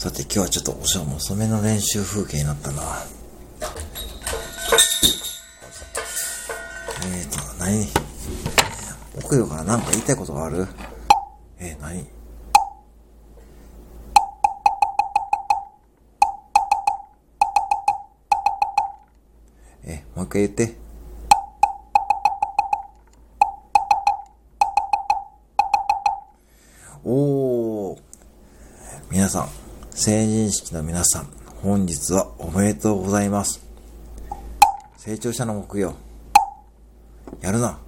さて今日はちょっとおしゃも遅めの練習風景になったな。えーと、何？奥よからなんか言いたいことがある？えー、何？え、もう一回言って。おー。皆さん、成人式の皆さん、本日はおめでとうございます。成長者の目標。やるな。